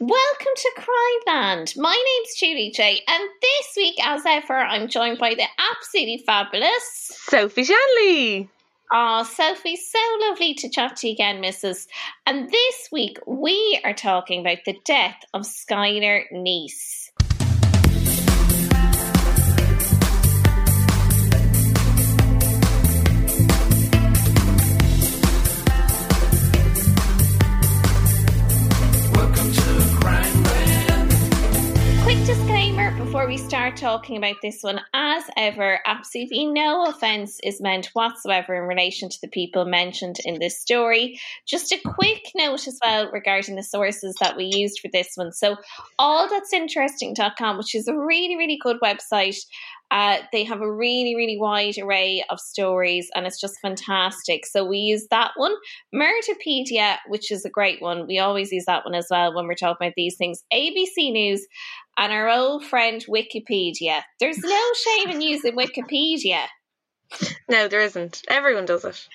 Welcome to Crime Land. My name's Julie J, and this week, as ever, I'm joined by the absolutely fabulous Sophie Shanley. Oh, Sophie, so lovely to chat to you again, Mrs. And this week we are talking about the death of Skylar Neese. Super before we start talking about this one. As ever, absolutely no offence is meant whatsoever in relation to the people mentioned in this story. Just a quick note as well regarding the sources that we used for this one. So, allthat'sinteresting.com, which is a really, really good website. Uh, they have a really, really wide array of stories and it's just fantastic. So we use that one. Murderpedia, which is a great one. We always use that one as well when we're talking about these things. ABC News and our old friend Wikipedia. There's no shame in using Wikipedia. No, there isn't. Everyone does it.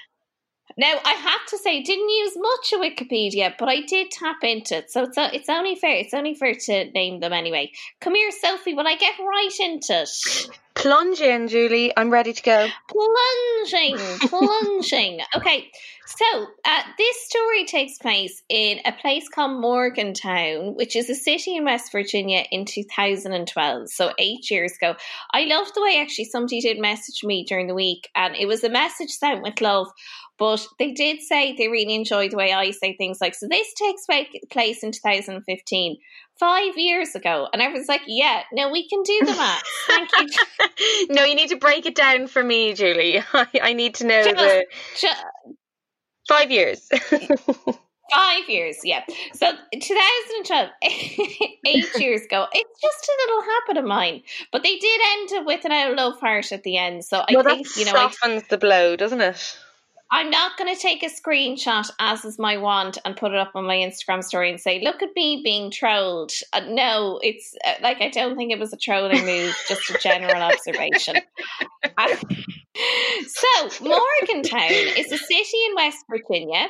Now, I have to say, didn't use much of Wikipedia, but I did tap into it, so it's it's only fair. It's only fair to name them anyway. Come here, Sophie. Will I get right into it? Plunge in, Julie. I'm ready to go. Plunging, plunging. okay, so uh, this story takes place in a place called Morgantown, which is a city in West Virginia in 2012, so eight years ago. I love the way actually somebody did message me during the week, and it was a message sent with love. But they did say they really enjoyed the way I say things like, so this takes place in 2015, five years ago. And everyone's like, yeah, no, we can do the math. Thank you. no, you need to break it down for me, Julie. I, I need to know Just- the ju- five years. Five years, yeah. So 2012, eight years ago. It's just a little habit of mine. But they did end up with an out love heart at the end. So I well, think, you know, I softens the blow, doesn't it? I'm not going to take a screenshot, as is my want, and put it up on my Instagram story and say, "Look at me being trolled." Uh, no, it's uh, like I don't think it was a trolling move, just a general observation. so, Morgantown is a city in West Virginia,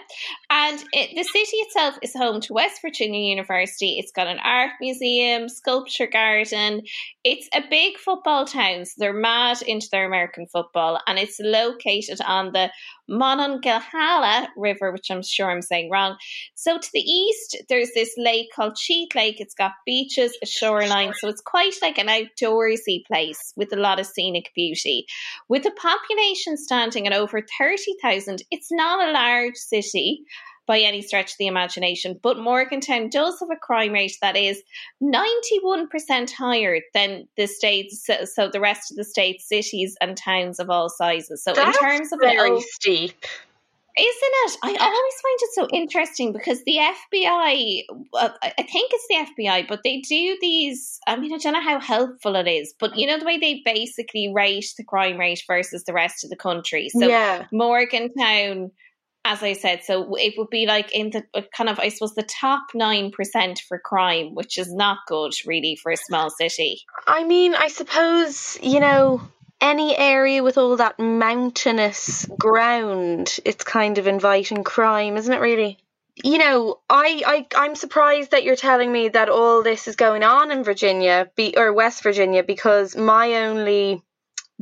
and it, the city itself is home to West Virginia University. It's got an art museum, sculpture garden. It's a big football town, so they're mad into their American football, and it's located on the Monongahela River, which I'm sure I'm saying wrong. So to the east, there's this lake called Cheat Lake. It's got beaches, a shoreline, so it's quite like an outdoorsy place with a lot of scenic beauty. With a population standing at over 30,000, it's not a large city by any stretch of the imagination, but Morgantown does have a crime rate that is 91% higher than the states, so, so the rest of the states, cities, and towns of all sizes. So, That's in terms of very the, steep. Isn't it? I always find it so interesting because the FBI, I think it's the FBI, but they do these. I mean, I don't know how helpful it is, but you know the way they basically rate the crime rate versus the rest of the country. So yeah. Morgantown as I said, so it would be like in the uh, kind of, I suppose, the top 9% for crime, which is not good really for a small city. I mean, I suppose, you know, any area with all that mountainous ground, it's kind of inviting crime, isn't it really? You know, I, I I'm surprised that you're telling me that all this is going on in Virginia be, or West Virginia because my only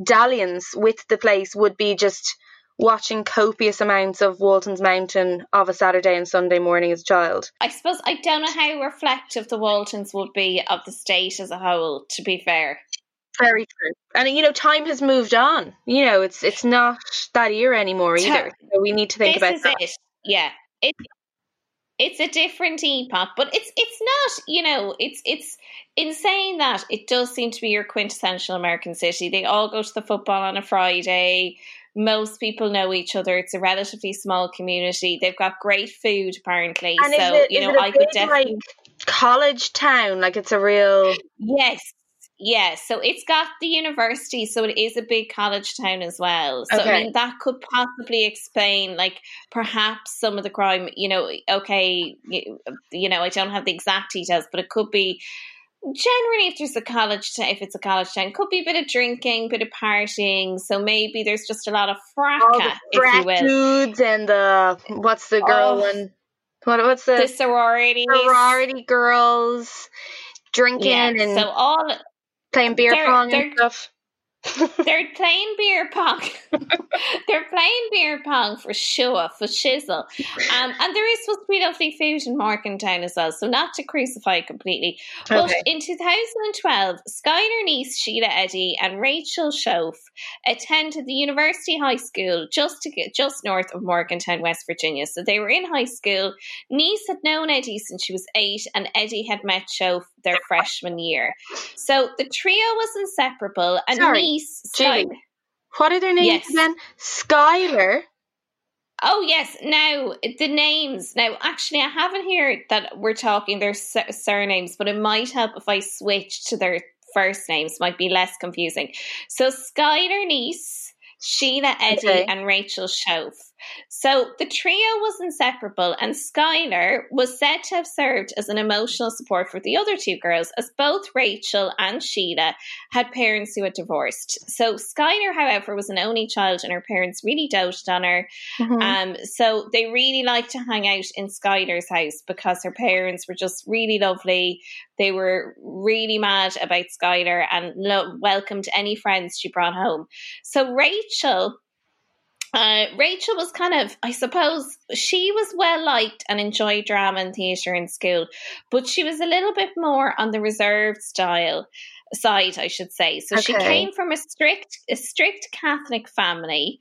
dalliance with the place would be just watching copious amounts of Walton's Mountain of a Saturday and Sunday morning as a child. I suppose I don't know how reflective the Waltons would be of the state as a whole, to be fair. Very true. And you know, time has moved on. You know, it's it's not that year anymore either. So we need to think this about is that. it. Yeah. It, it's a different epoch, but it's it's not, you know, it's it's in saying that it does seem to be your quintessential American city. They all go to the football on a Friday. Most people know each other. It's a relatively small community. They've got great food apparently. And so, it, you know, I could definitely like college town? Like it's a real Yes. Yes. So it's got the university, so it is a big college town as well. So I mean that could possibly explain like perhaps some of the crime, you know, okay, you, you know, I don't have the exact details, but it could be generally if there's a college town if it's a college town, could be a bit of drinking, bit of partying. So maybe there's just a lot of fracas, if you will. dudes and the what's the girl Oh. one? What what's the, The sororities. sorority girls drinking Yeah. and So all playing beer they're- pong they're- and stuff. They're playing beer pong. They're playing beer pong for sure, for shizzle. Um, and there is supposed to be lovely food in Morgantown as well, so not to crucify completely. But in 2012, Skylar Neese Sheila Eddy and Rachel Shoaf attended the University High School just to get just north of Morgantown, West Virginia. So they were in high school. Neese had known Eddy since she was eight, and Eddy had met Shoaf their freshman year. So the trio was inseparable, and Sorry, Neese Julie. Sky- What are their names Yes. again? Skylar. Oh yes, now the names. Now, actually, I haven't heard that we're talking their sur- surnames, but it might help if I switch to their first names. Might be less confusing. So, Skylar Neese, Sheila Eddy, Okay. and Rachel Shoaf. So the trio was inseparable, and Skylar was said to have served as an emotional support for the other two girls, as both Rachel and Sheila had parents who had divorced. So Skylar, however, was an only child, and her parents really doted on her. Mhm. Um, so they really liked to hang out in Skylar's house because her parents were just really lovely. They were really mad about Skylar and lo- welcomed any friends she brought home. So Rachel. Uh, Rachel was kind of, I suppose, she was well liked and enjoyed drama and theatre in school, but she was a little bit more on the reserved style side, I should say. So she came from a strict, a strict Catholic family.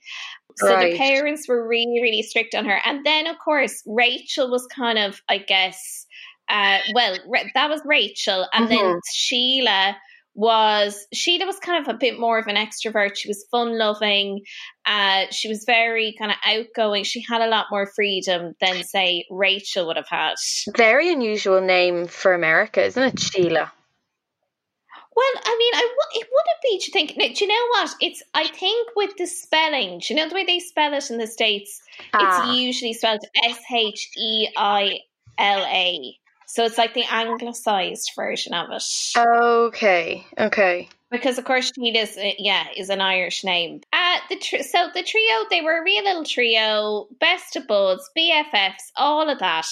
So Right. the parents were really, really strict on her. And then, of course, Rachel was kind of, I guess, uh, well, that was Rachel. And then Mhm. Sheila was Sheila was kind of a bit more of an extrovert. She was fun loving. Uh, she was very kind of outgoing. She had a lot more freedom than say Rachel would have had. Very unusual name for America, isn't it, Sheila? Well, I mean, I w- it wouldn't be. Do you think? Do you know what? It's. I think with the spelling. Do you know the way they spell it in the states? Ah. It's usually spelled S H E I L A. So it's like the anglicized version of it. Okay, okay. because of course Sheila's uh, yeah is an Irish name. Uh the tr- so the trio they were a real little trio, best of buds, BFFs, all of that.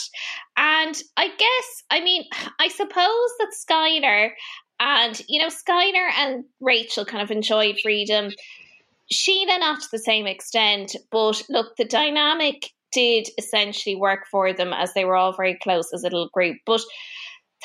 And I guess I mean I suppose that Skylar and you know Skylar and Rachel kind of enjoyed freedom. Sheila not to the same extent, but look the dynamic did essentially work for them as they were all very close as a little group. But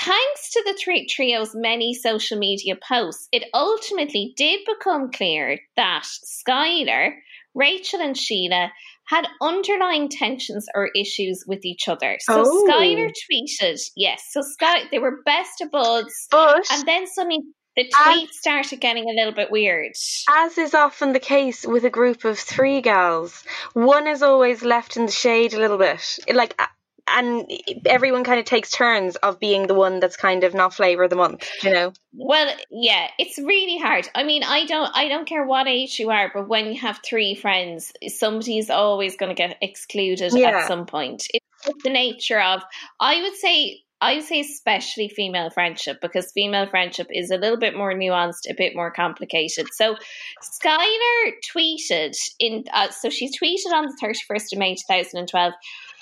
Thanks to the tri- trio's many social media posts, it ultimately did become clear that Skylar, Rachel, and Sheila had underlying tensions or issues with each other. So Oh. Skylar tweeted, yes, so Sky they were best of buds, But and then suddenly the As- tweets started getting a little bit weird. as is often the case with a group of three gals, one is always left in the shade a little bit. Like and everyone kind of takes turns of being the one that's kind of not flavor of the month. You know. Well, yeah, it's really hard. I mean, I don't, I don't care what age you are, but when you have three friends, somebody's always going to get excluded Yeah. at some point. It's the nature of. I would say, I say, especially female friendship, because female friendship is a little bit more nuanced, a bit more complicated. So, Skylar tweeted in, uh, so she tweeted on the thirty first of May, two thousand and twelve.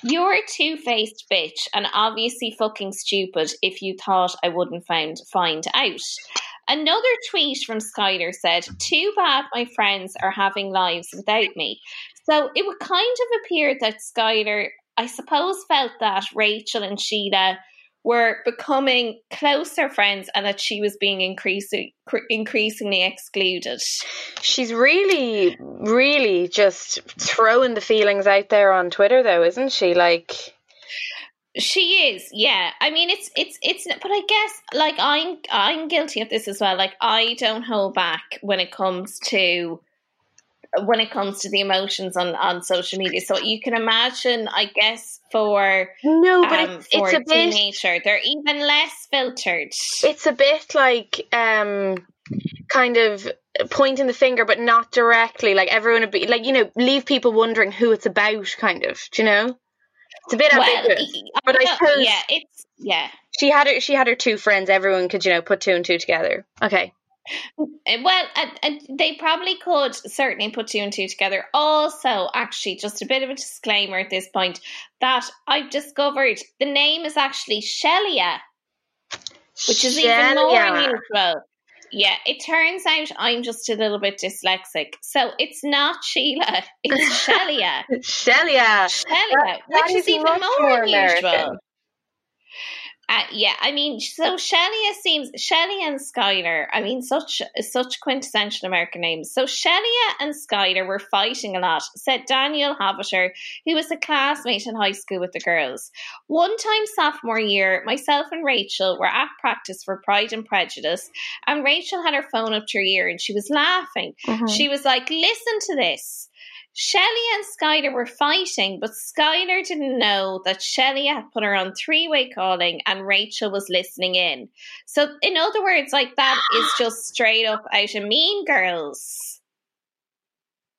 You're a two faced bitch and obviously fucking stupid if you thought I wouldn't find find out. Another tweet from Skylar said, Too bad my friends are having lives without me. So it would kind of appear that Skylar, I suppose, felt that Rachel and Sheila were becoming closer friends and that she was being increasing, cr- increasingly excluded. She's really, really just throwing the feelings out there on Twitter, though, isn't she? Like, She is, yeah. I mean, it's it's it's. But I guess like I'm I'm guilty of this as well. Like I don't hold back when it comes to when it comes to the emotions on on social media. So you can imagine, I guess, for no, but um, it's, it's a bit. teenager, they're even less filtered. It's a bit like um, kind of pointing the finger, but not directly. Like everyone would be like, you know, leave people wondering who it's about, kind of. Do you know? It's a bit Well, ambiguous. I But I suppose- yeah, it's yeah. She had her. She had her two friends. Everyone could, you know, put two and two together. Okay. Uh, Well, and, and they probably could certainly put two and two together. Also, actually, just a bit of a disclaimer at this point that I've discovered the name is actually Shelia, which is even more Shelia. unusual. Yeah, it turns out I'm just a little bit dyslexic. So it's not Sheila, it's Shelia. Shelia. Shelia, That- that which is, is even more, more unusual. Uh, yeah, I mean, so Shelia seems Shelia and Skylar. I mean, such such quintessential American names. So Shelia and Skylar were fighting a lot. Said Daniel Haviter, who was a classmate in high school with the girls. One time sophomore year, myself and Rachel were at practice for Pride and Prejudice, and Rachel had her phone up to her ear and she was laughing. She was like, "Listen to this." Shelley and Skylar were fighting, but Skylar didn't know that Shelley had put her on three way calling and Rachel was listening in. So, in other words, like that is just straight up out of Mean Girls.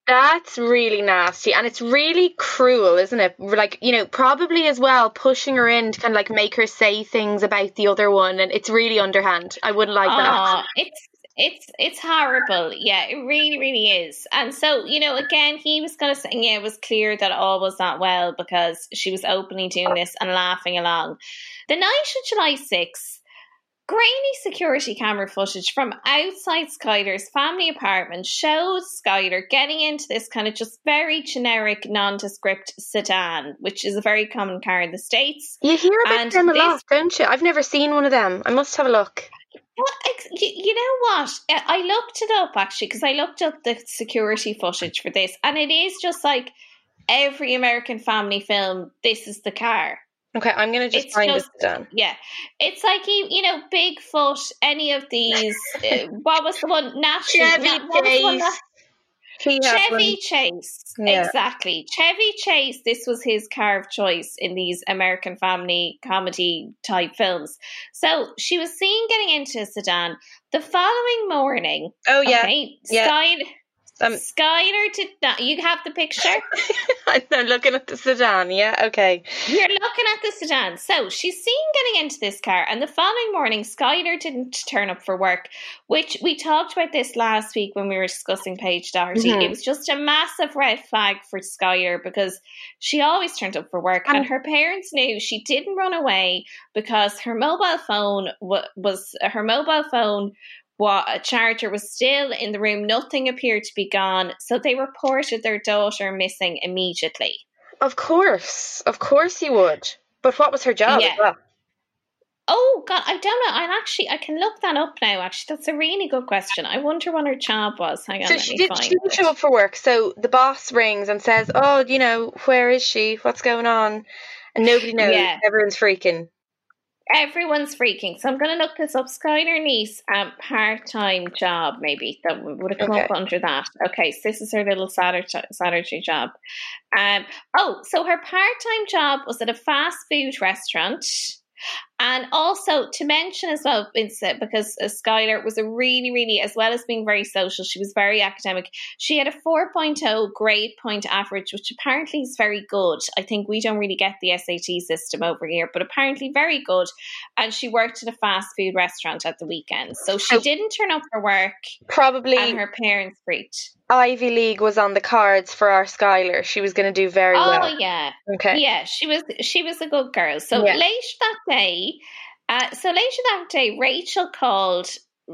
That's really nasty, and it's really cruel, isn't it? Like you know, probably as well pushing her in to kind of like make her say things about the other one, and it's really underhand. I wouldn't like that. It's it's it's horrible. Yeah, it really, really is. And so, you know, again, he was kind of saying, yeah, it was clear that all was not well because she was openly doing this and laughing along. The night of July 6th, grainy security camera footage from outside Skylar's family apartment shows Skylar getting into this kind of just very generic, nondescript sedan, which is a very common car in the States. You hear about And them a lot, don't you? I've never seen one of them. I must have a look. Well, you know what? I looked it up actually because I looked up the security footage for this, and it is just like every American family film. This is the car. Okay, I'm gonna just It's find just- this down. Yeah, it's like you, you know, Bigfoot. Any of these? Uh, what was the one? National. Chevy na- what was the one Chase. He Chevy. Chase. Yeah. Exactly. Chevy Chase, this was his car of choice in these American family comedy type films. So she was seen getting into a sedan. The following morning, Oh yeah, okay, yeah. Sky, Um, Skylar did not. You have the picture? I'm looking at the sedan. Yeah, okay. You're looking at the sedan. So she's seen getting into this car, and the following morning, Skylar didn't turn up for work, which we talked about this last week when we were discussing Paige Doherty. Mhm. It was just a massive red flag for Skylar because she always turned up for work, And- and her parents knew she didn't run away because her mobile phone wa- was her mobile phone. What a charger was still in the room. Nothing appeared to be gone, so they reported their daughter missing immediately. Of course, of course he would. But what was her job? as Yeah. well? Oh God, I don't know. I actually I can look that up now. Actually, that's a really good question. I wonder what her job was. Hang on, So she did. She didn't show up for work. So the boss rings and says, "Oh, you know, where is she? What's going on?" And nobody knows. Yeah. Everyone's freaking. Everyone's freaking. So I'm going to look this up. Skylar Neese, um, part time job, maybe that would have come Okay. up under that. Okay, so this is her little Saturday, Saturday job. Um, oh, so her part time job was at a fast food restaurant. And also to mention as well, Vincent, because uh, Skylar was a really, really, as well as being very social, she was very academic. She had a 4.0 grade point average, which apparently is very good. I think we don't really get the SAT system over here, but apparently very good. And she worked at a fast food restaurant at the weekend. So she didn't turn up for work, Probably and her parents freaked. Ivy League was on the cards for our Skylar. She was going to do very Oh, well. Oh yeah. Okay. Yeah, she was she was a good girl. So Yeah. later that day, uh, so later that day, Rachel called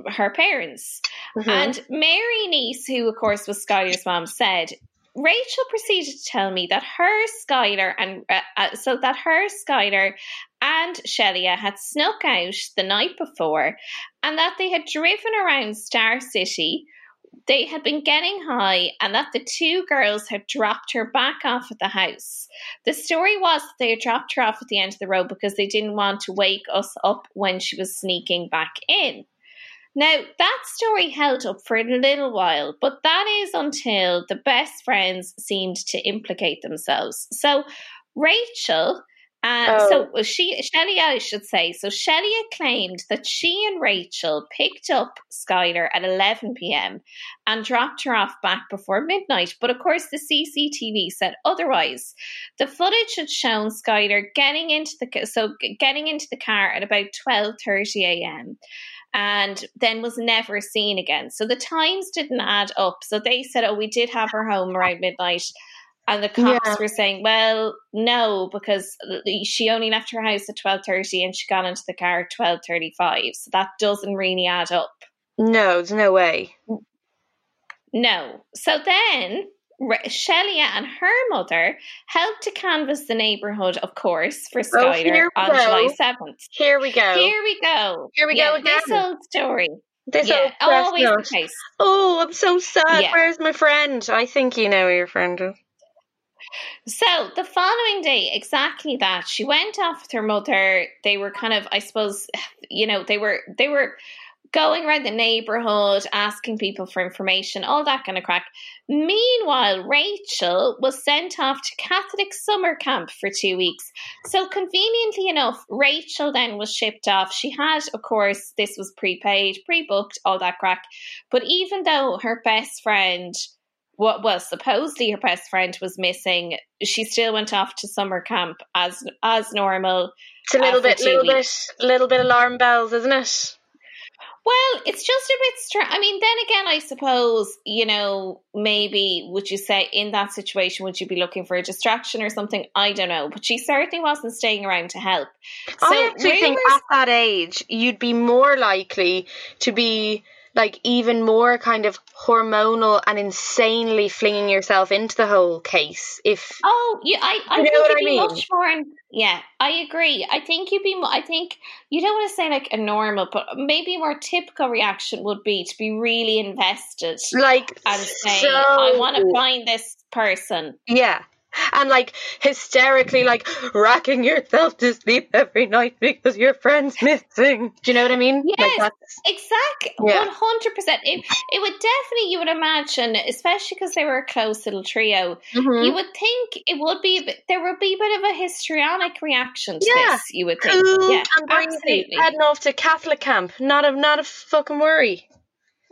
her parents, Mhm. and Mary Neese, who of course was Skylar's mom, said. Rachel proceeded to tell me that her Skylar and uh, uh, so that her Skylar and Shelia had snuck out the night before, and that they had driven around Star City. They had been getting high, and that the two girls had dropped her back off at the house. The story was they had dropped her off at the end of the road because they didn't want to wake us up when she was sneaking back in. Now, that story held up for a little while, but that is until the best friends seemed to implicate themselves. So, Rachel, uh, Oh. so she, Shelley, I should say, so Shelley claimed that she and Rachel picked up Skylar at 11 p.m. and dropped her off back before midnight. But of course, the CCTV said otherwise. The footage had shown Skylar getting into the so getting into the car at about 12:30 a.m. and then was never seen again. So the times didn't add up. So they said, "Oh, we did have her home around midnight." And the cops Yeah. were saying, "Well, no, because she only left her house at twelve thirty, and she got into the car at twelve thirty-five. So that doesn't really add up." No, there's no way. No. So then Shelia and her mother helped to canvass the neighbourhood, of course, for Oh, here we on go. July 7th. Here we go. Here we go. Here we Yeah, go again. This old story. this yeah, old always the case. Oh, I'm so sad. Yeah. Where's my friend? I think you know who your friend is. So the following day, exactly that. She went off with her mother. They were kind of, I suppose, you know, they were they were going around the neighborhood, asking people for information, all that kind of crack. Meanwhile, Rachel was sent off to Catholic summer camp for two weeks. So conveniently enough, Rachel then was shipped off. She had, of course, this was prepaid, pre-booked, all that crack. But even though her best friend what well supposedly her best friend was missing. She still went off to summer camp as as normal. It's a little bit, little bit, little bit alarm bells, isn't it? well it's just a bit strange i mean then again i suppose you know maybe would you say in that situation would you be looking for a distraction or something? I don't know but she certainly wasn't staying around to help. So I actually think at that age you'd be more likely to be like even more kind of hormonal and insanely flinging yourself into the whole case. If Oh, yeah, I, I You know think what you'd I be much more. In, yeah, I agree. I think you'd be. I think you don't want to say like a normal, but maybe more typical reaction would be to be really invested like and say, so, "I want to find this person." yeah. And like hysterically, like racking yourself to sleep every night because your friend's missing. Do you know what I mean? Like Yes. that's- Exactly, one hundred percent. It it would definitely. You would imagine, especially because they were a close little trio. Mhm. You would think it would be. a bit- There would be a bit of a histrionic reaction to Yeah. this. You would think, cool yeah, and breezy, absolutely. heading off to Catholic camp. Not a not a fucking worry.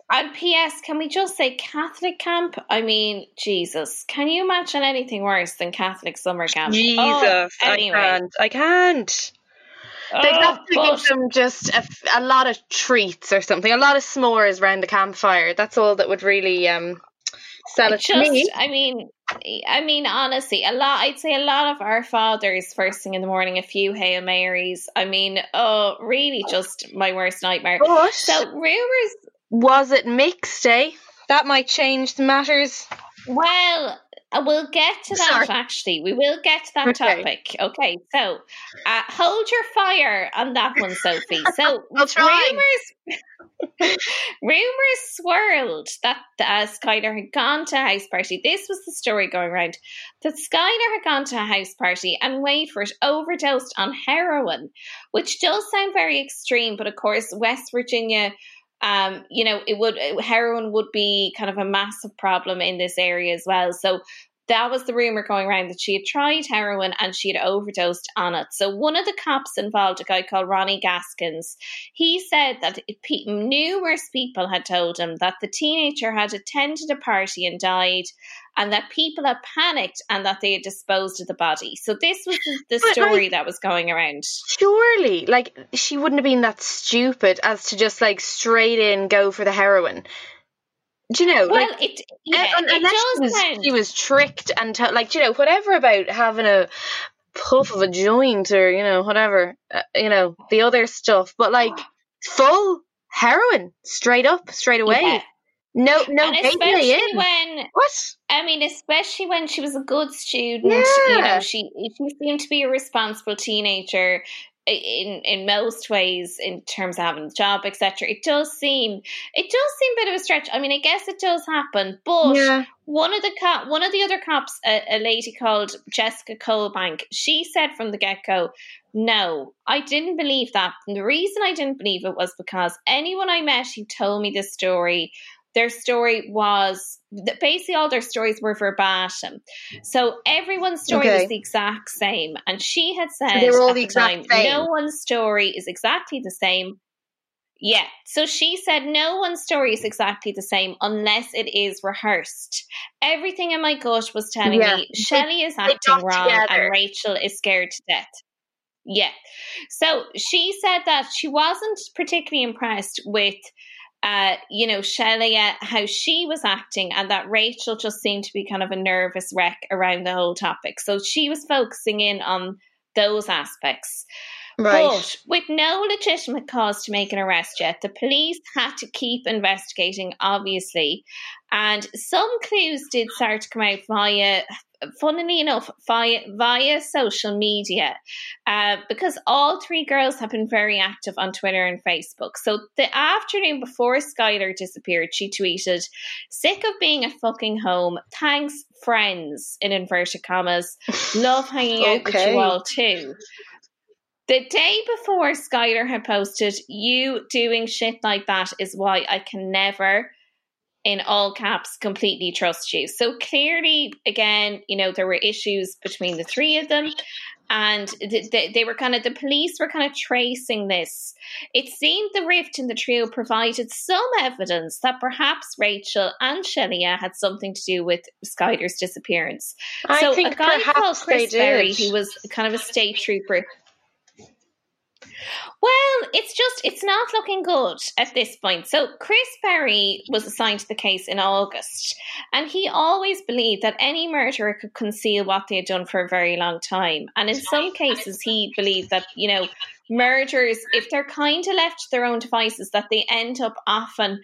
And P.S. Can we just say Catholic camp? I mean, Jesus, can you imagine anything worse than Catholic summer camp? Jesus, Oh, I anyway. can't. I can't. They'd Oh, have to but- give them just a lot of treats or something, a lot of s'mores around the campfire. That's all that would really um sell it to just, me. I mean, I mean, honestly, a lot. I'd say a lot of our fathers first thing in the morning, a few hail marys. I mean, oh, really, just my worst nightmare. But So rumors. Was it mixed, eh? That might change the matters. Well, uh, we'll get to that Sorry. actually. We will get to that Okay. topic. Okay, so uh, hold your fire on that one, Sophie. So I'll try. rumors rumors swirled that uh, Skylar had gone to a house party. This was the story going around that Skylar had gone to a house party and wait for it overdosed on heroin, which does sound very extreme, but of course West Virginia um, you know, it would heroin would be kind of a massive problem in this area as well. So that was the rumor going around that she had tried heroin and she had overdosed on it. So one of the cops involved, a guy called Ronnie Gaskins, he said that numerous people had told him that the teenager had attended a party and died, and that people had panicked and that they had disposed of the body. So this was the, the story like- that was going around. Surely, like she wouldn't have been that stupid as to just like straight in go for the heroin. Do you know? Well, like, it yeah, un- it unless she was, sound. she was tricked and to, like you know whatever about having a puff of a joint or you know whatever uh, you know the other stuff, but like full heroin straight up straight away. Yeah. No, no and especially in. when what? I mean, especially when she was a good student, Yeah. you know, she she seemed to be a responsible teenager in in most ways in terms of having a job, etc. It does seem it does seem a bit of a stretch. I mean, I guess it does happen, but Yeah. one of the cop, one of the other cops, a, a lady called Jessica Colbank, she said from the get go, no, I didn't believe that. And the reason I didn't believe it was because anyone I met who told me this story, their story was that basically all their stories were verbatim. So everyone's story Okay. was the exact same. And she had said They were all the exact time, same. no one's story is exactly the same. Yeah. So she said no one's story is exactly the same unless it is rehearsed. Everything in my gut was telling Yeah. me Shelley is acting wrong together. and Rachel is scared to death. Yeah. So she said that she wasn't particularly impressed with uh, you know, Shelley, uh, how she was acting, and that Rachel just seemed to be kind of a nervous wreck around the whole topic. So she was focusing in on those aspects. Right. But with no legitimate cause to make an arrest yet, the police had to keep investigating, obviously. And some clues did start to come out via, funnily enough, via, via social media, uh, because all three girls have been very active on Twitter and Facebook. So the afternoon before Skylar disappeared, she tweeted, Sick of being at fucking home. Thanks, friends, in inverted commas. Love hanging out with you all too. The day before Skylar had posted, You doing shit like that is why I can never, in all caps, completely trust you. So clearly, again, you know, there were issues between the three of them. And th- th- they were kind of, the police were kind of tracing this. It seemed the rift in the trio provided some evidence that perhaps Rachel and Shelia had something to do with Skylar's disappearance. I so think a guy called Chris Berry, who was kind of a state trooper. Well, it's just it's not looking good at this point. So Chris Berry was assigned to the case in August, and he always believed that any murderer could conceal what they had done for a very long time. And in some cases, he believed that you know murderers, if they're kind of left to their own devices, that they end up often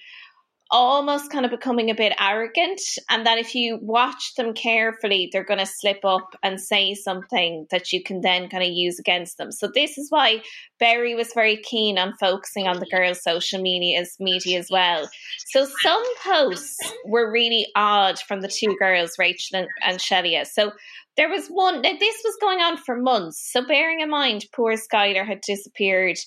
almost kind of becoming a bit arrogant and that if you watch them carefully they're going to slip up and say something that you can then kind of use against them. So this is why Berry was very keen on focusing on the girls social media as media as well. So some posts were really odd from the two girls Rachel and, and Shelia so there was one this was going on for months. So bearing in mind poor Skylar had disappeared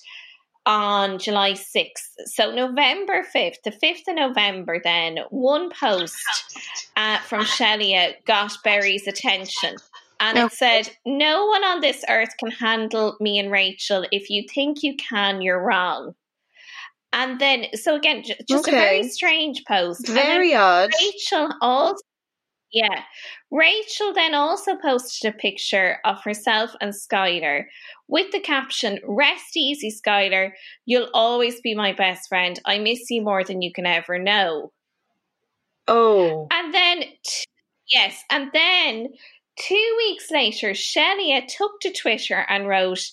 on July 6th. So November 5th, the 5th of November then, one post uh, from Shelia got Berry's attention. And it said, No one on this earth can handle me and Rachel. If you think you can, you're wrong. And then, so again, j- just a very strange post. Very odd. Rachel also, yeah, Rachel then also posted a picture of herself and Skylar with the caption, Rest easy, Skylar. You'll always be my best friend. I miss you more than you can ever know. Oh. And then, t- yes, and then two weeks later, Shelia took to Twitter and wrote,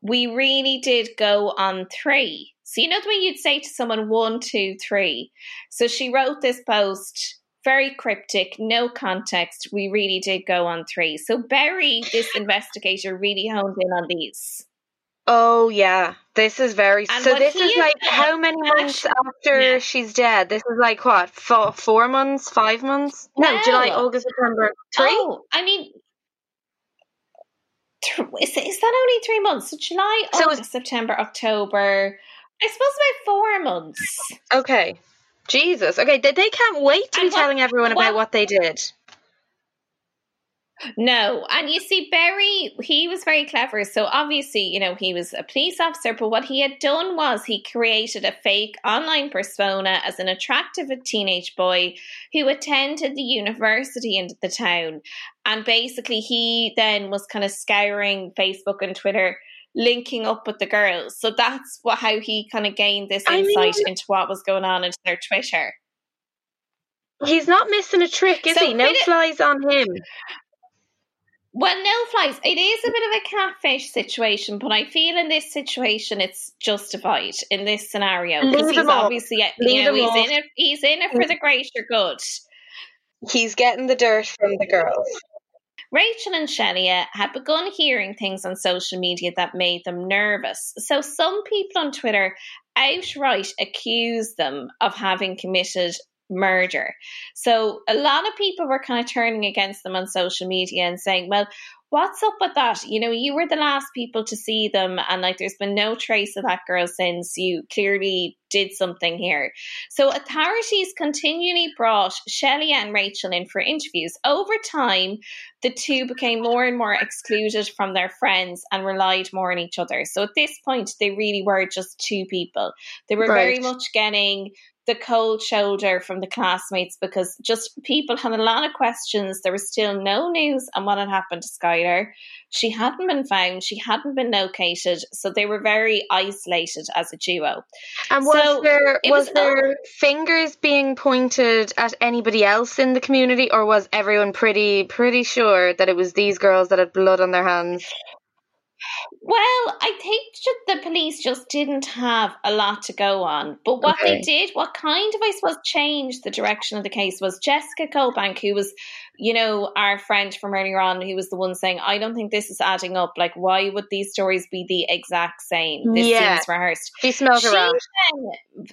We really did go on three. So, you know the way you'd say to someone, one, two, three. So, she wrote this post very cryptic, no context. We really did go on three. So Berry, this investigator, really honed in on these. Oh yeah, this is very. And so this is like how many months after yeah. she's dead? This is like what four, four months, five months? No, July, August, September, three. Oh, I mean, th- is, is that only three months? So July, So August, September, October. I suppose about four months. Okay, Jesus. Okay, they, they can't wait to And be what- telling everyone about what- what they did. No, and you see, Berry, he was very clever. So obviously, you know, he was a police officer, but what he had done was he created a fake online persona as an attractive teenage boy who attended the university in the town. And basically, he then was kind of scouring Facebook and Twitter, linking up with the girls. So that's what, how he kind of gained this I insight mean- into what was going on into their Twitter. He's not missing a trick, is So he? No bit of- flies on him. Well, no flies. It is a bit of a catfish situation, but I feel in this situation it's justified in this scenario because he's obviously, you know, he's off. in it. He's in it for mm. the greater good. He's getting the dirt from the girls. Rachel and Shelia had begun hearing things on social media that made them nervous. So some people on Twitter outright accused them of having committed murder. So a lot of people were kind of turning against them on social media and saying, well, what's up with that? You know, you were the last people to see them, and like there's been no trace of that girl since. You clearly did something here. So authorities continually brought Shelia and Rachel in for interviews. Over time, the two became more and more excluded from their friends and relied more on each other. So at this point, they really were just two people. They were very much getting the cold shoulder from the classmates because just people had a lot of questions. There was still no news on what had happened to Skylar. She hadn't been found, she hadn't been located, so they were very isolated as a duo. And was So, there was, was- there fingers being pointed at anybody else in the community, or was everyone pretty pretty sure that it was these girls that had blood on their hands? Well, I think just the police just didn't have a lot to go on. But what they did, what kind of, I suppose, changed the direction of the case was Jessica Cobank, who was, you know, our friend from earlier on, who was the one saying, I don't think this is adding up. Like, why would these stories be the exact same? This Yeah. seems rehearsed. She smells She a then-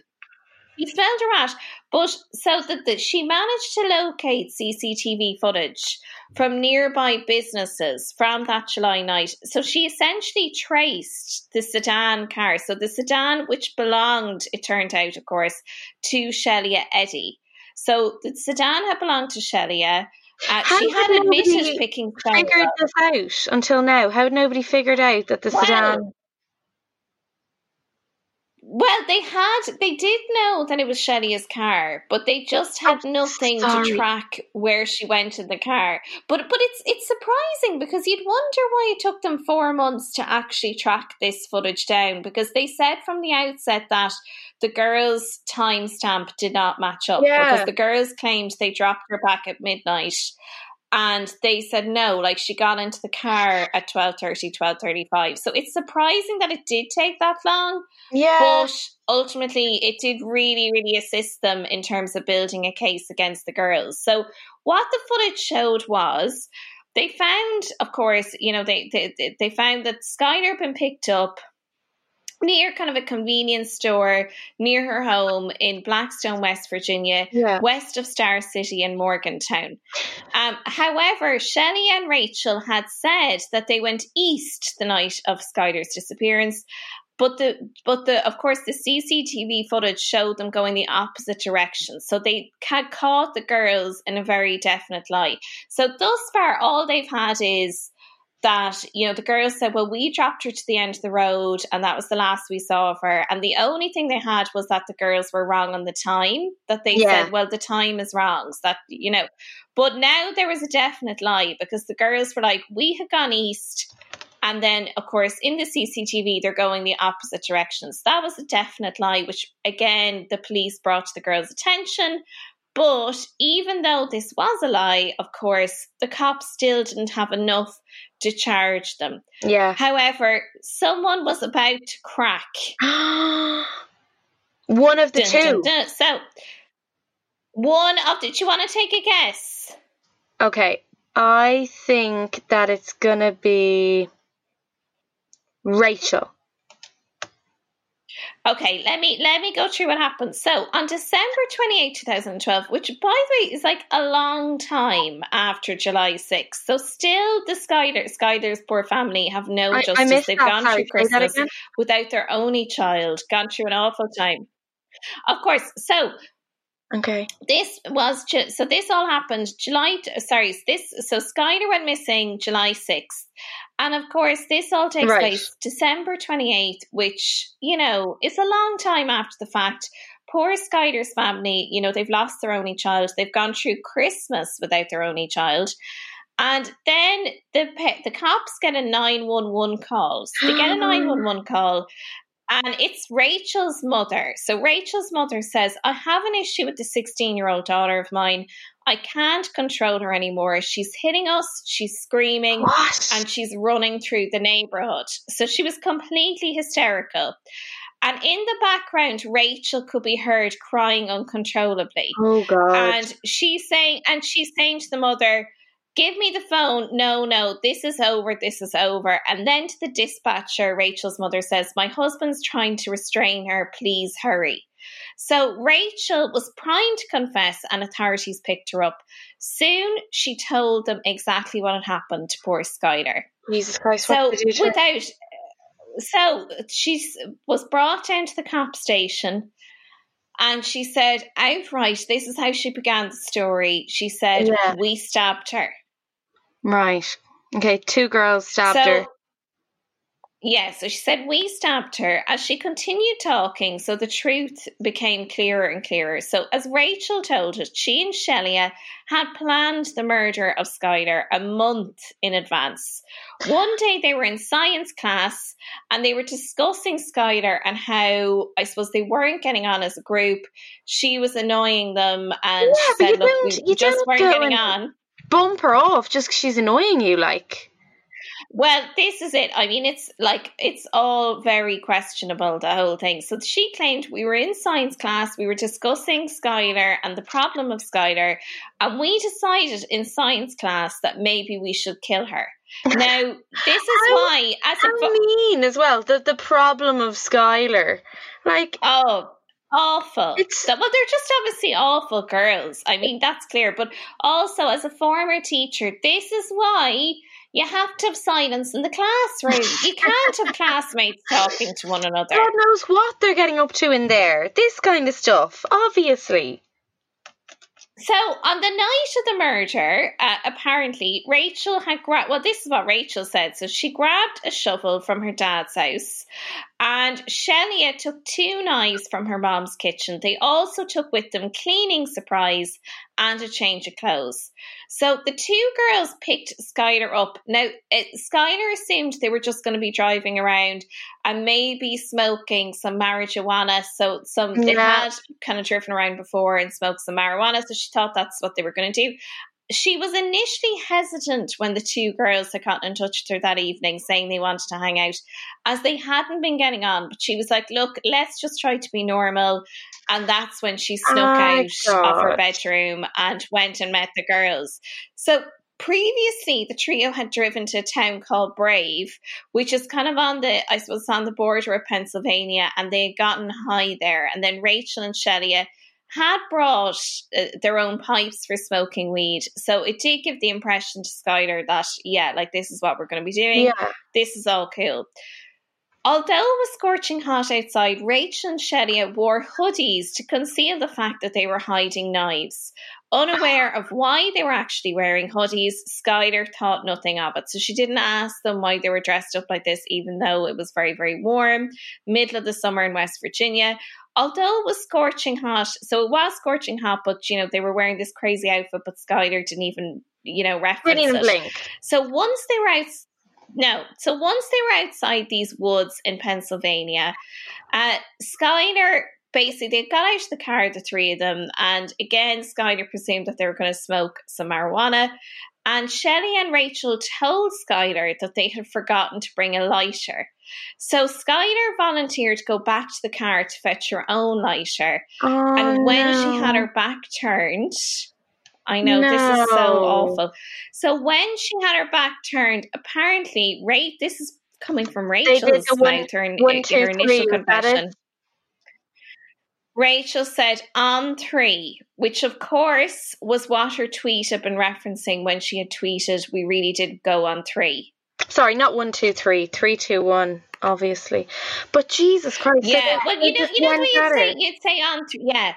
He smelled a rat, but so that the, she managed to locate CCTV footage from nearby businesses from that July night. So she essentially traced the sedan car. So the sedan, which belonged, it turned out, of course, to Shelia Eddy. So the sedan had belonged to Shelia. Uh, How she had admitted picking Figured this out until now. How had nobody figured out that the Well, sedan? Well, they had, they did know that it was Shelley's car, but they just had I'm nothing sorry. to track where she went in the car. But but it's it's surprising because you'd wonder why it took them four months to actually track this footage down because they said from the outset that the girls' timestamp did not match up Yeah. because the girls claimed they dropped her back at midnight. And they said no, like she got into the car at 12.30, 12.35. So it's surprising that it did take that long. Yeah. But ultimately, it did really, really assist them in terms of building a case against the girls. So, what the footage showed was they found, of course, you know, they they, they found that Skylar had been picked up near kind of a convenience store near her home in Blackstone, West Virginia, Yeah. west of Star City and Morgantown. Um, however, Shelley and Rachel had said that they went east the night of Skylar's disappearance. But the but the of course the CCTV footage showed them going the opposite direction. So they had caught the girls in a very definite lie. So thus far all they've had is that you know the girls said well we dropped her to the end of the road and that was the last we saw of her. And the only thing they had was that the girls were wrong on the time that they Yeah. said well the time is wrong so that you know. But now there was a definite lie because the girls were like we had gone east and then of course in the CCTV they're going the opposite directions. That was a definite lie which again the police brought to the girls attention. But even though this was a lie, of course, the cops still didn't have enough to charge them. Yeah. However, someone was about to crack. One of the Dun, dun, two. dun. So, One of the. Do you want to take a guess? Okay, I think that it's gonna be Rachel. Okay, let me let me go through what happened. So on December 28, 2012, which by the way is like a long time after July 6th. So still the Skylar Skylar's poor family have no I- I justice. missed They've that. gone Sorry, through Christmas without their only child, gone through an awful time. Of course. So Okay. this was so this all happened July sorry this so Skylar went missing July 6th and of course this all takes Right. place December 28th which you know is a long time after the fact poor Skylar's family you know they've lost their only child they've gone through Christmas without their only child and then the pe- the cops get a 911 call so they get a 911 call and it's Rachel's mother. So Rachel's mother says, I have an issue with the 16 year old daughter of mine. I can't control her anymore. She's hitting us, she's screaming, What? and she's running through the neighborhood. So she was completely hysterical. And in the background, Rachel could be heard crying uncontrollably. oh God. And she's saying, and she's saying to the mother, "Give me the phone." No, no, this is over. This is over. And then to the dispatcher, Rachel's mother says, "My husband's trying to restrain her. Please hurry." So Rachel was primed to confess, and authorities picked her up. Soon, she told them exactly what had happened to poor Skylar. Jesus Christ. So did you do? without, so she was brought down to the cop station, and she said outright, "This is how she began the story." She said, Yeah. "We stabbed her." Right. Okay. Two girls stabbed so, her. Yeah, so she said we stabbed her. As she continued talking, so the truth became clearer and clearer. So, as Rachel told us, she and Sheila had planned the murder of Skylar a month in advance. One day they were in science class and they were discussing Skylar and how I suppose they weren't getting on as a group. She was annoying them and Yeah, said, you Look, we you just don't weren't getting on. Bump her off just 'cause she's annoying you. Like. Well, this is it. I mean, it's like it's all very questionable, the whole thing. So she claimed we were in science class, we were discussing Skylar and the problem of Skylar, and we decided in science class that maybe we should kill her. Now, this is How- why, as How vo- mean as well. The the problem of Skylar. Like. Oh, awful. It's- well, they're just obviously awful girls. I mean, that's clear. But also, as a former teacher, this is why you have to have silence in the classroom. You can't have classmates talking to one another. God knows what they're getting up to in there. This kind of stuff, obviously. So on the night of the murder, uh, apparently Rachel had grabbed. Well, this is what Rachel said. So she grabbed a shovel from her dad's house, and Sheila took two knives from her mom's kitchen. They also took with them cleaning supplies and a change of clothes. So the two girls picked Skylar up. Now, it, Skylar assumed they were just going to be driving around and maybe smoking some marijuana. So some they had kind of driven around before and smoked some marijuana. So she thought that's what they were going to do. She was initially hesitant when the two girls had gotten in touch with her that evening saying they wanted to hang out, as they hadn't been getting on. But she was like, Look, let's just try to be normal. And that's when she snuck Oh, out of her bedroom and went and met the girls. So previously, the trio had driven to a town called Brave, which is kind of on the, I suppose, on the border of Pennsylvania, and they had gotten high there. And then Rachel and Sheila had brought uh, their own pipes for smoking weed. So it did give the impression to Skylar that, yeah, like this is what we're going to be doing. Yeah. This is all cool. Although it was scorching hot outside, Rachel and Sheila wore hoodies to conceal the fact that they were hiding knives. Unaware of why they were actually wearing hoodies, Skylar thought nothing of it. So she didn't ask them why they were dressed up like this, even though it was very, very warm, middle of the summer in West Virginia. Although it was scorching hot, so it was scorching hot, but you know, they were wearing this crazy outfit, but Skylar didn't even, you know, reference Didn't even it. blink. So once they were out, no. So once they were outside these woods in Pennsylvania, uh, Skylar basically they got out of the car, the three of them, and again, Skylar presumed that they were going to smoke some marijuana. And Shelley and Rachel told Skylar that they had forgotten to bring a lighter. So Skylar volunteered to go back to the car to fetch her own lighter. Oh, and when she had her back turned, I know this is so awful. So when she had her back turned, apparently, Ray, this is coming from Rachel's mouth, her, one, her two, initial three, was that it? confession. Rachel said on three, which of course was what her tweet had been referencing when she had tweeted, "We really did go on three. Sorry, not one, two, three, three, two, one. Obviously, but Jesus Christ! Yeah, well, you know, you know what you'd say, you'd say um, on, th- yeah.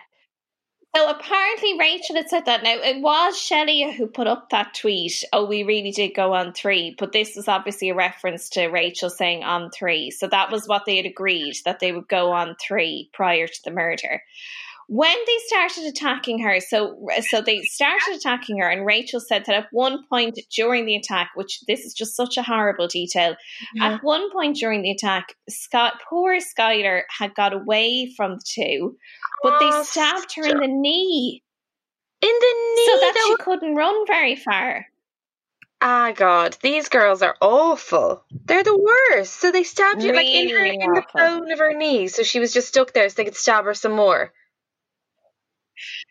So apparently Rachel had said that. Now it was Shelley who put up that tweet. Oh, we really did go on three, but this was obviously a reference to Rachel saying on three. So that was what they had agreed that they would go on three prior to the murder. When they started attacking her, so so they started attacking her, and Rachel said that at one point during the attack, which this is just such a horrible detail, at one point during the attack, Scott, poor Skylar had got away from the two, but they Oh, stabbed her in the knee in the knee. so that that she was- couldn't run very far. Ah, God, these girls are awful. They're the worst. So they stabbed her like in her in the bone of her knee, so she was just stuck there, so they could stab her some more.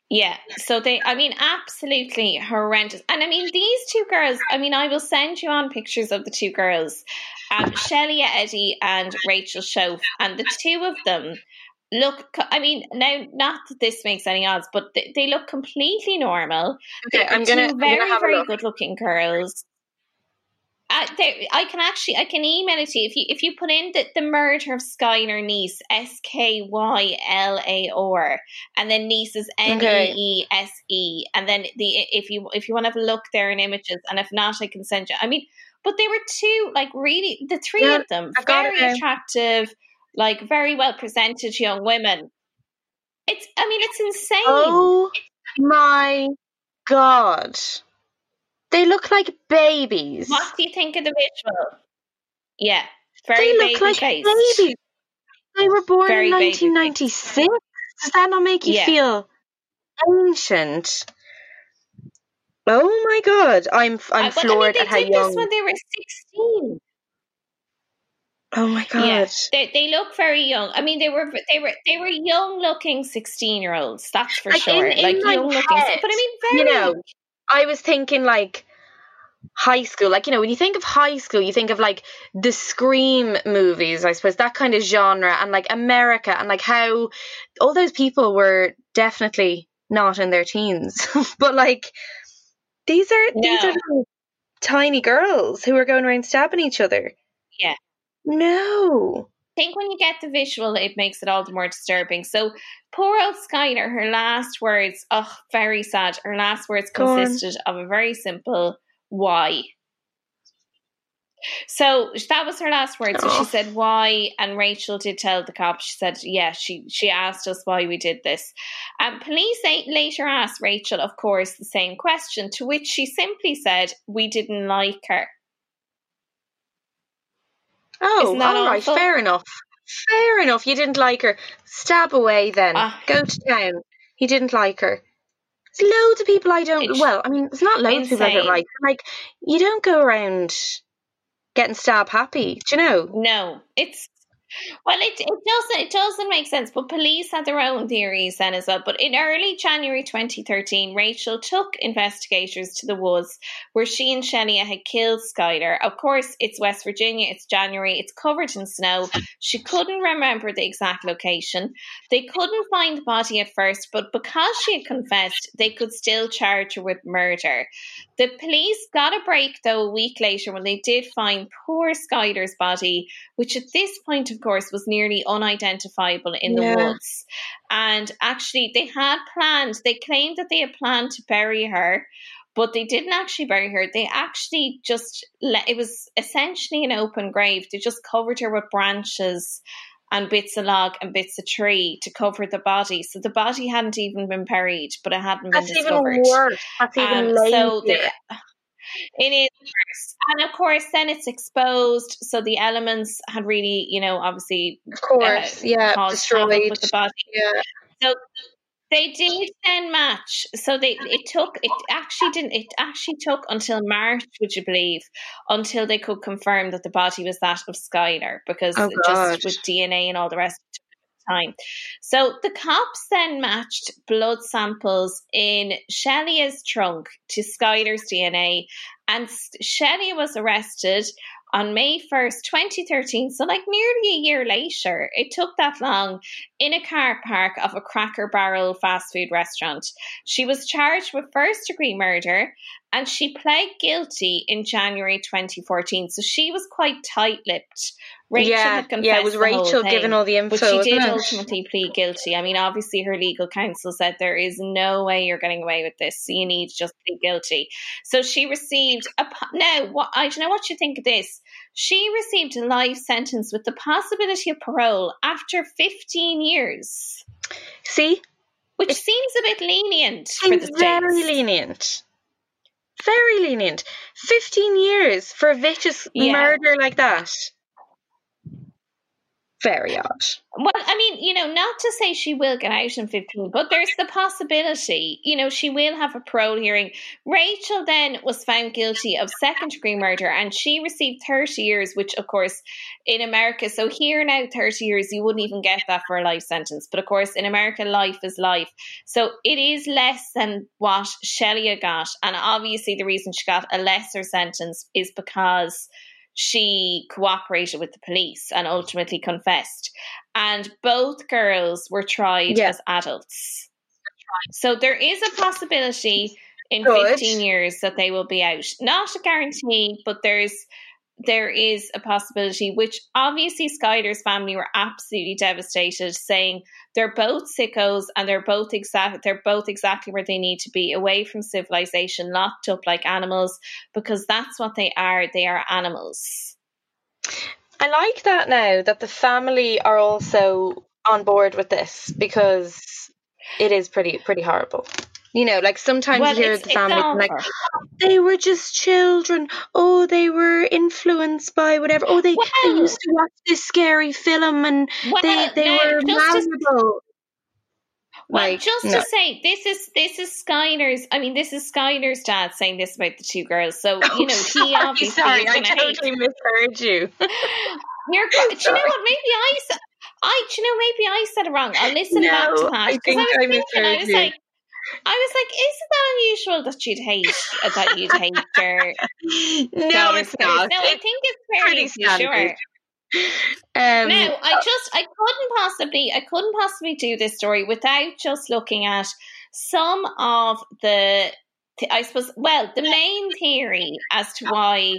Yeah, so they, I mean, absolutely horrendous. And I mean, these two girls, I mean, I will send you on pictures of the two girls, um, Shelley Eddy and Rachel Shoaf, and the two of them look, I mean, now, not that this makes any odds, but they, they look completely normal. Okay, They're I'm gonna, two very, gonna have very look. good looking girls. Uh, there, I can actually I can email it to you. If you if you put in the, the murder of Skylar Neese S K Y L A R and then Neese is N E E S E and then the if you if you want to have a look there in images and if not I can send you I mean but they were two like really the three Yeah, of them it very attractive like very well presented young women. It's I mean it's insane. Oh my God. They look like babies. what do you think of the visual yeah very They look baby like babies. They were born Very in 1996. Does that not make you Yeah. feel ancient? Oh my God, I'm I'm Uh, but, I mean, floored they at how did young. this when they were 16 Oh my God. Yeah, they, they look very young. I mean, they were they were they were young looking sixteen year olds. That's for Like, sure. in- in like my young looking, but I mean, very you know, I was thinking like high school. Like, you know, when you think of high school, you think of like the Scream movies, I suppose, that kind of genre, and like America, and like how all those people were definitely not in their teens. but like, these are these are tiny girls who are going around stabbing each other. Yeah. No. Think when you get the visual, it makes it all the more disturbing. So poor old Skylar, her last words, oh, very sad. Her last words Go on. consisted of a very simple "why." So that was her last word. So Oh. she said why, and Rachel did tell the cops. She said, "Yeah, she she asked us why we did this." Um, police later asked Rachel, of course, the same question, to which she simply said, "We didn't like her." Oh, all right, awful? fair enough. Fair enough. You didn't like her. Stab away then. Ah. Go to town. He didn't like her. There's loads of people I don't. Well, I mean, there's not loads of people I don't like. Like, you don't go around getting stab happy. Do you know? No, it's well, it it doesn't it doesn't make sense. But police had their own theories then as well. But in early January 2013, Rachel took investigators to the woods where she and Shania had killed Skylar. Of course, it's West Virginia. It's January. It's covered in snow. She couldn't remember the exact location. They couldn't find the body at first, but because she had confessed, they could still charge her with murder. The police got a break though a week later when they did find poor Skylar's body, which at this point, of course, was nearly unidentifiable in the woods. And actually, they had planned, they claimed that they had planned to bury her. But they didn't actually bury her. They actually just let it was essentially an open grave. They just covered her with branches and bits of log and bits of tree to cover the body. So the body hadn't even been buried, but it hadn't That's been even discovered. worse. That's even Um, lazier. so the, it is worse. And of course, then it's exposed. So the elements had really, you know, obviously of course, uh, yeah, destroyed. with the body. Yeah. So They did then match. So they oh. it took it actually didn't it actually took until March, would you believe, until they could confirm that the body was that of Skylar because Oh, just with DNA and all the rest it took a bit of time. So the cops then matched blood samples in Sheila's trunk to Skylar's DNA and Sheila was arrested on May 1st, 2013, so like nearly a year later, it took that long, in a car park of a Cracker Barrel fast food restaurant. She was charged with first degree murder and she pled guilty in January 2014. So she was quite tight lipped. Rachel yeah, yeah, it was Rachel giving all the info. But she did it? ultimately plead guilty. I mean, obviously, her legal counsel said there is no way you're getting away with this. So you need to just plead guilty. So she received a now. What I don't know what you think of this. She received a life sentence with the possibility of parole after 15 years, See, which seems a bit lenient for the states. very lenient. Very lenient. Fifteen years for a vicious Yeah. murder like that. Very odd. Well, I mean, you know, not to say she will get out in 15, but there's the possibility, you know, she will have a parole hearing. Rachel then was found guilty of second degree murder and she received 30 years, which, of course, in America, so here now, 30 years, you wouldn't even get that for a life sentence. But of course, in America, life is life. So it is less than what Sheila got. And obviously, the reason she got a lesser sentence is because she cooperated with the police and ultimately confessed. And both girls were tried Yeah. as adults. So there is a possibility in Good. 15 years that they will be out. Not a guarantee, but there's there is a possibility, which obviously Skylar's family were absolutely devastated, saying they're both sickos and they're both exact they're both exactly where they need to be, away from civilization, locked up like animals, because that's what they are. They are animals. I like that now that the family are also on board with this because it is pretty pretty horrible. You know, like sometimes Well, you hear the family like, they were just children. Oh, they were influenced by whatever. Oh, they, they used to watch this scary film and Well, they they now, were malleable. Well, Like, just no. to say, this is this is Skylar's. I mean, this is Skylar's dad saying this about the two girls. So oh, you know, he sorry, obviously sorry, I going to hate. totally misheard you. You're, do you know what? Maybe I said. I, do you know, maybe I said it wrong. I'll listen No, back to that I because think I was I thinking. I misheard was you. like, I was like, isn't that unusual that you'd hate uh, that you'd hate your no, it's not. No, I think it's pretty sure. Um, No, I just I couldn't possibly I couldn't possibly do this story without just looking at some of the I suppose well the main theory as to why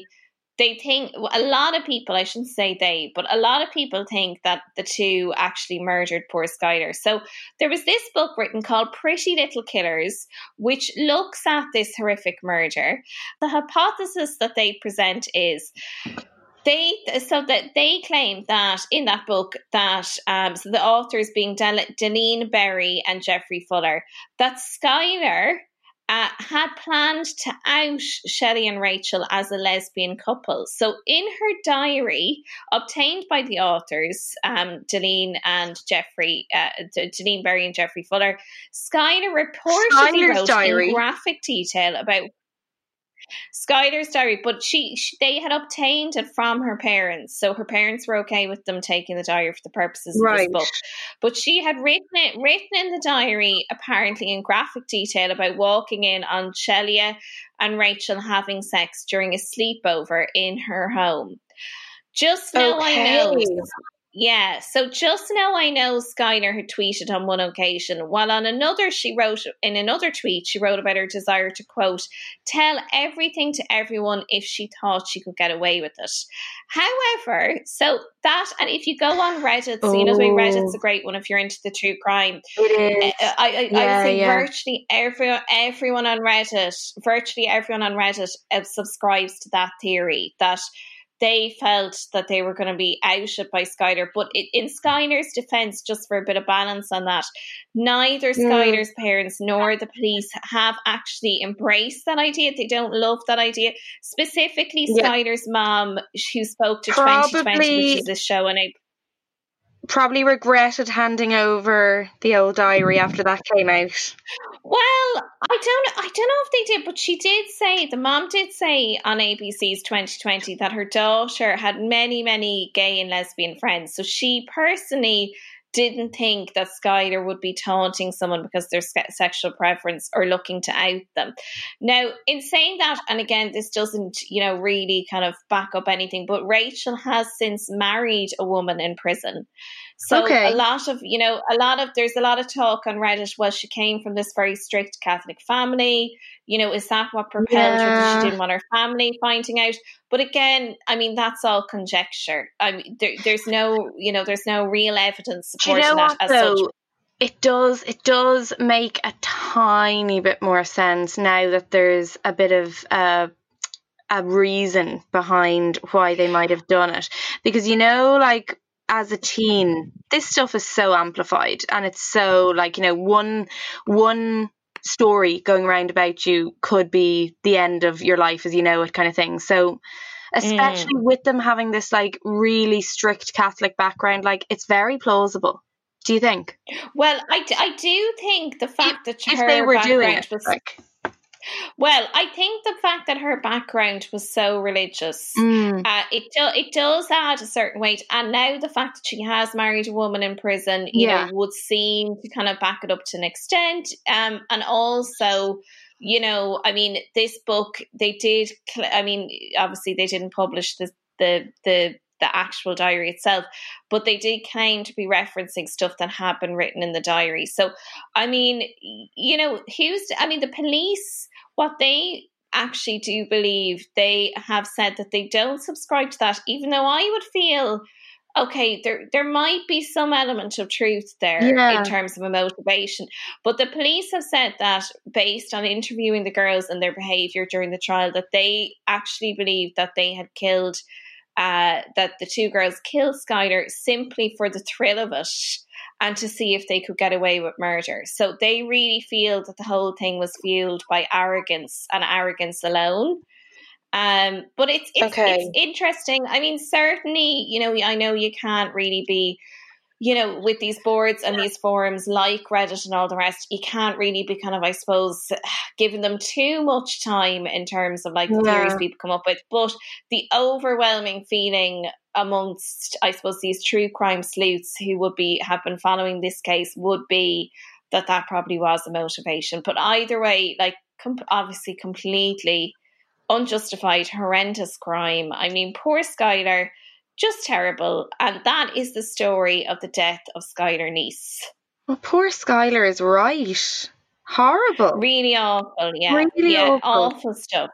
they think a lot of people I shouldn't say they but a lot of people think that the two actually murdered poor Skylar. So there was this book written called Pretty Little Killers which looks at this horrific murder. The hypothesis that they present is they so that they claim that in that book that um, so the authors being Del- Daleen Berry and Geoffrey Fuller that Skylar uh, had planned to out Shelley and Rachel as a lesbian couple. So in her diary, obtained by the authors, um, Daleen and Geoffrey, uh, Daleen Berry and Geoffrey Fuller, Skylar reportedly Skylar's wrote diary. in graphic detail about Skylar's diary, but she, she they had obtained it from her parents, so her parents were okay with them taking the diary for the purposes of this book. But she had written it written in the diary apparently in graphic detail about walking in on Sheila and Rachel having sex during a sleepover in her home. Just now I know Okay. Yeah, so just now I know Skylar had tweeted on one occasion, while on another she wrote in another tweet she wrote about her desire to quote tell everything to everyone if she thought she could get away with it. However, so that and if you go on Reddit, so you know way Reddit's a Oh. great one if you're into the true crime. it is. I, I, I would say yeah. virtually every, everyone on Reddit, virtually everyone on Reddit uh, subscribes to that theory that they felt that they were going to be outed by Skylar. But it, in Skylar's defense, just for a bit of balance on that, neither Mm. Skylar's parents nor the police have actually embraced that idea. They don't love that idea. Specifically, Yeah. Skylar's mom, who spoke to 2020, Probably- which is this show, and I probably regretted handing over the old diary after that came out. Well, I don't I don't know if they did, but she did say the mom did say on ABC's 2020 that her daughter had many, many gay and lesbian friends. So she personally didn't think that Skylar would be taunting someone because their sexual preference or looking to out them. Now, in saying that, and again, this doesn't, you know, really kind of back up anything, but Rachel has since married a woman in prison. So Okay. a lot of, you know, a lot of there's a lot of talk on Reddit. Well, she came from this very strict Catholic family. You know, is that what propelled her that she didn't want her family finding out? But again, I mean, that's all conjecture. I mean, there, there's no, you know, there's no real evidence Do you supporting know that what as though? such. It does. It does make a tiny bit more sense now that there's a bit of uh, a reason behind why they might have done it. Because you know, like as a teen, this stuff is so amplified, and it's so like you know, one one story going around about you could be the end of your life as you know it, kind of thing. So. Especially mm. with them having this like really strict Catholic background, like it's very plausible. Do you think? Well, I, d- I do think the fact that if her they were doing it, was like, well, I think the fact that her background was so religious, mm, uh, it do, it does add a certain weight. And now the fact that she has married a woman in prison, you Yeah. know, would seem to kind of back it up to an extent. Um, and also, you know, I mean, this book they did. I mean, obviously they didn't publish the the the the actual diary itself, but they did claim to be referencing stuff that had been written in the diary. So, I mean, you know, who's? I mean, the police, what they actually do believe, they have said that they don't subscribe to that, even though I would feel. Okay, there there might be some element of truth there Yeah. in terms of a motivation, but the police have said that based on interviewing the girls and their behavior during the trial, that they actually believe that they had killed, uh, that the two girls killed Skylar simply for the thrill of it and to see if they could get away with murder. So they really feel that the whole thing was fueled by arrogance and arrogance alone. Um, but it's it's, Okay. it's interesting. I mean, certainly, you know, I know you can't really be, you know, with these boards and these forums like Reddit and all the rest, you can't really be kind of, I suppose, giving them too much time in terms of like the theories people come up with. But the overwhelming feeling amongst, I suppose, these true crime sleuths who would be have been following this case would be that that probably was the motivation. But either way, like com- obviously completely unjustified, horrendous crime. I mean, poor Skylar, just terrible. And that is the story of the death of Skylar Neese. well, poor Skylar is right. Horrible. Really awful, yeah. Really yeah, awful. awful stuff.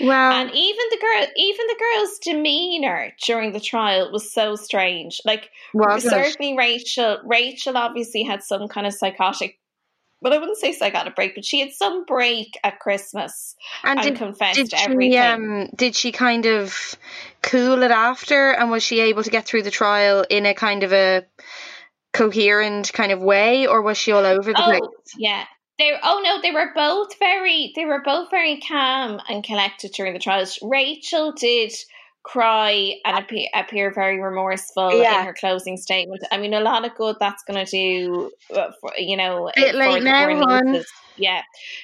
Well, And even the girl, even the girl's demeanor during the trial was so strange. Like was it? certainly Rachel, Rachel obviously had some kind of psychotic, but I wouldn't say I got a break, but she had some break at Christmas And and, did, confessed did she everything. um did she kind of cool it after, and was she able to get through the trial in a kind of a coherent kind of way, or was she all over the place? Oh, yeah. They oh no, they were both very they were both very calm and collected during the trials. Rachel did cry and appear, appear very remorseful Yeah. in her closing statement. I mean, a lot of good that's going to do, uh, for, you know, Bit for late now, Yeah,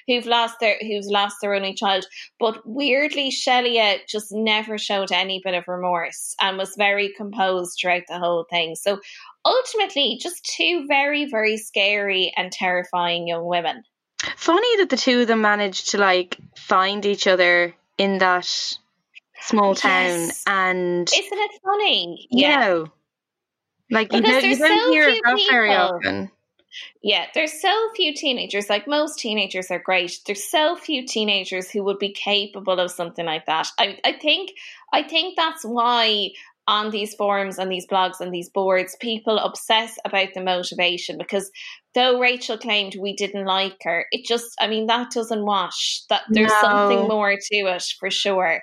who've lost their who's lost their only child. But weirdly, Sheila just never showed any bit of remorse and was very composed throughout the whole thing. So ultimately, just two very very scary and terrifying young women. Funny that the two of them managed to like find each other in that small town, Yes. and Isn't it funny? Yeah. know, like you Because don't, you don't so hear that very often. Yeah, there's so few teenagers, like most teenagers are great. There's so few teenagers who would be capable of something like that. I, I think I think that's why on these forums and these blogs and these boards, people obsess about the motivation because though Rachel claimed we didn't like her, it just I mean that doesn't wash. That there's No. something more to it for sure.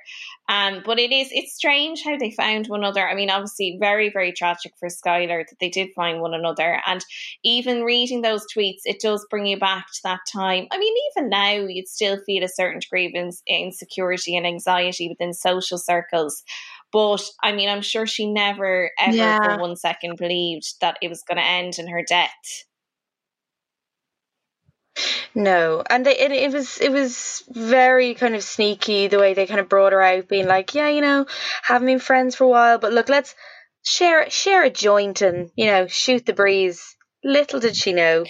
Um, but it is it's strange how they found one another. I mean, obviously very, very tragic for Skylar that they did find one another. And even reading those tweets, it does bring you back to that time. I mean, even now, you'd still feel a certain degree of insecurity and anxiety within social circles. But I mean, I'm sure she never ever Yeah. for one second believed that it was going to end in her death. No, and they, it, it was it was very kind of sneaky the way they kind of brought her out, being like, yeah, you know, haven't been friends for a while, but look, let's share share a joint and you know shoot the breeze. Little did she know,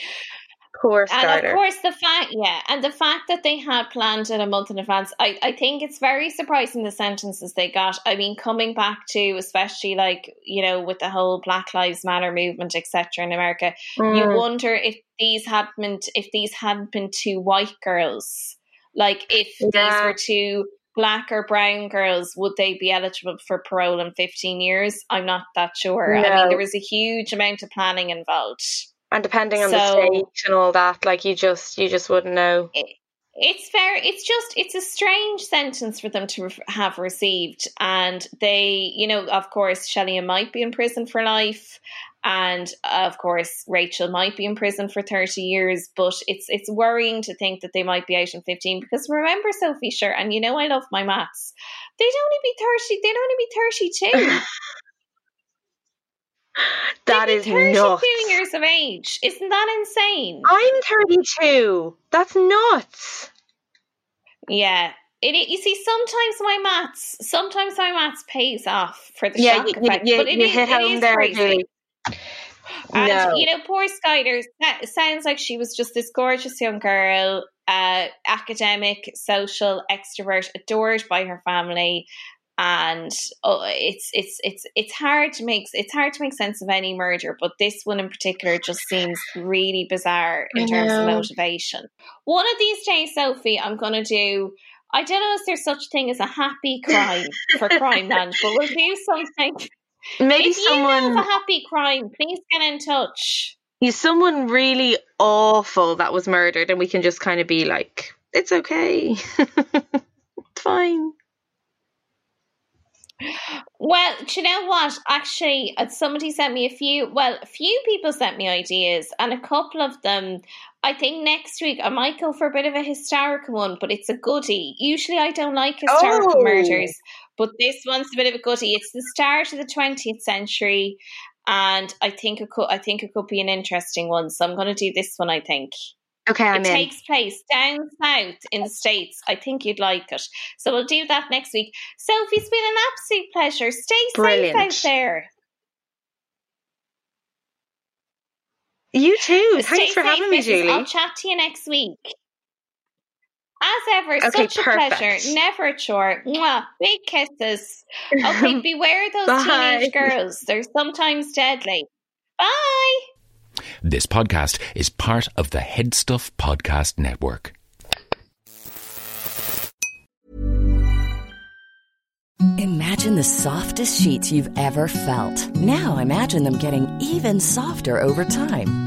poor And of course, the fact, yeah, and the fact that they had planned it a month in advance, I, I think it's very surprising the sentences they got. I mean, coming back to, especially like, you know, with the whole Black Lives Matter movement, etc. in America, you Mm. wonder if these had been, if these hadn't been two white girls, like if these were two black or brown girls, would they be eligible for parole in 15 years? I'm not that sure. I mean, there was a huge amount of planning involved. And depending on the So- stage and all that, like you just you just wouldn't know. it's fair it's just it's a strange sentence for them to have received. And they you know of course Shelley might be in prison for life. And of course Rachel might be in prison for 30 years. But it's it's worrying to think that they might be out in 15 because remember Sophie sure and you know I love my maths. They'd only be 30 they'd only be 32 That They'd 32 years of age isn't that insane I'm 32. That's nuts. Yeah. It, it- you see, sometimes my maths, sometimes my maths pays off for the Yeah, shock you, effect, you, but it you is- hit it home is there, crazy. And No. you know, poor Skylar sounds like she was just this gorgeous young girl, uh, academic, social, extrovert, adored by her family. And oh, it's it's it's it's hard to make it's hard to make sense of any murder, but this one in particular just seems really bizarre in I terms of motivation. One of these days, Sophie, I'm going to do. I don't know if there's such a thing as a happy crime for Crime Land, but we'll do something. Maybe if you know someone a happy crime, please get in touch. He's someone really awful that was murdered, and we can just kind of be like, it's okay. it's fine. Well, do you know what? Actually, uh, somebody sent me a few. Well, a few people sent me ideas, and a couple of them. I think next week I might go for a bit of a historical one, but it's a goodie. Usually, I don't like historical Oh. murders, but this one's a bit of a goodie. It's the start of the twentieth century, and I think it could. I think it could be an interesting one. So I'm going to do this one. I think. Okay, I'm it in. takes place down south in the States. I think you'd like it. So we'll do that next week. Sophie, it's been an absolute pleasure. Stay Brilliant. safe out there. You too. Stay Thanks for having me. Julie. I'll chat to you next week. As ever, Okay, such a perfect. pleasure. Never a chore. Mwah. Big kisses. Okay, beware those Bye. teenage girls. They're sometimes deadly. Bye. This podcast is part of the Headstuff Podcast Network. Imagine the softest sheets you've ever felt. Now imagine them getting even softer over time.